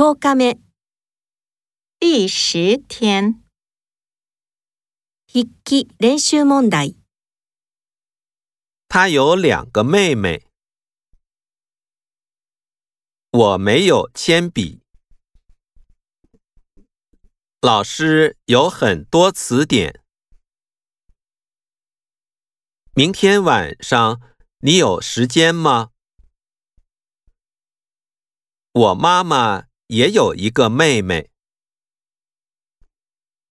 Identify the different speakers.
Speaker 1: 十日目
Speaker 2: 第十天，
Speaker 1: 笔迹练习问题。
Speaker 3: 他有两个妹妹。我没有铅笔。老师有很多词典。明天晚上你有时间吗？我妈妈。也有一个妹妹。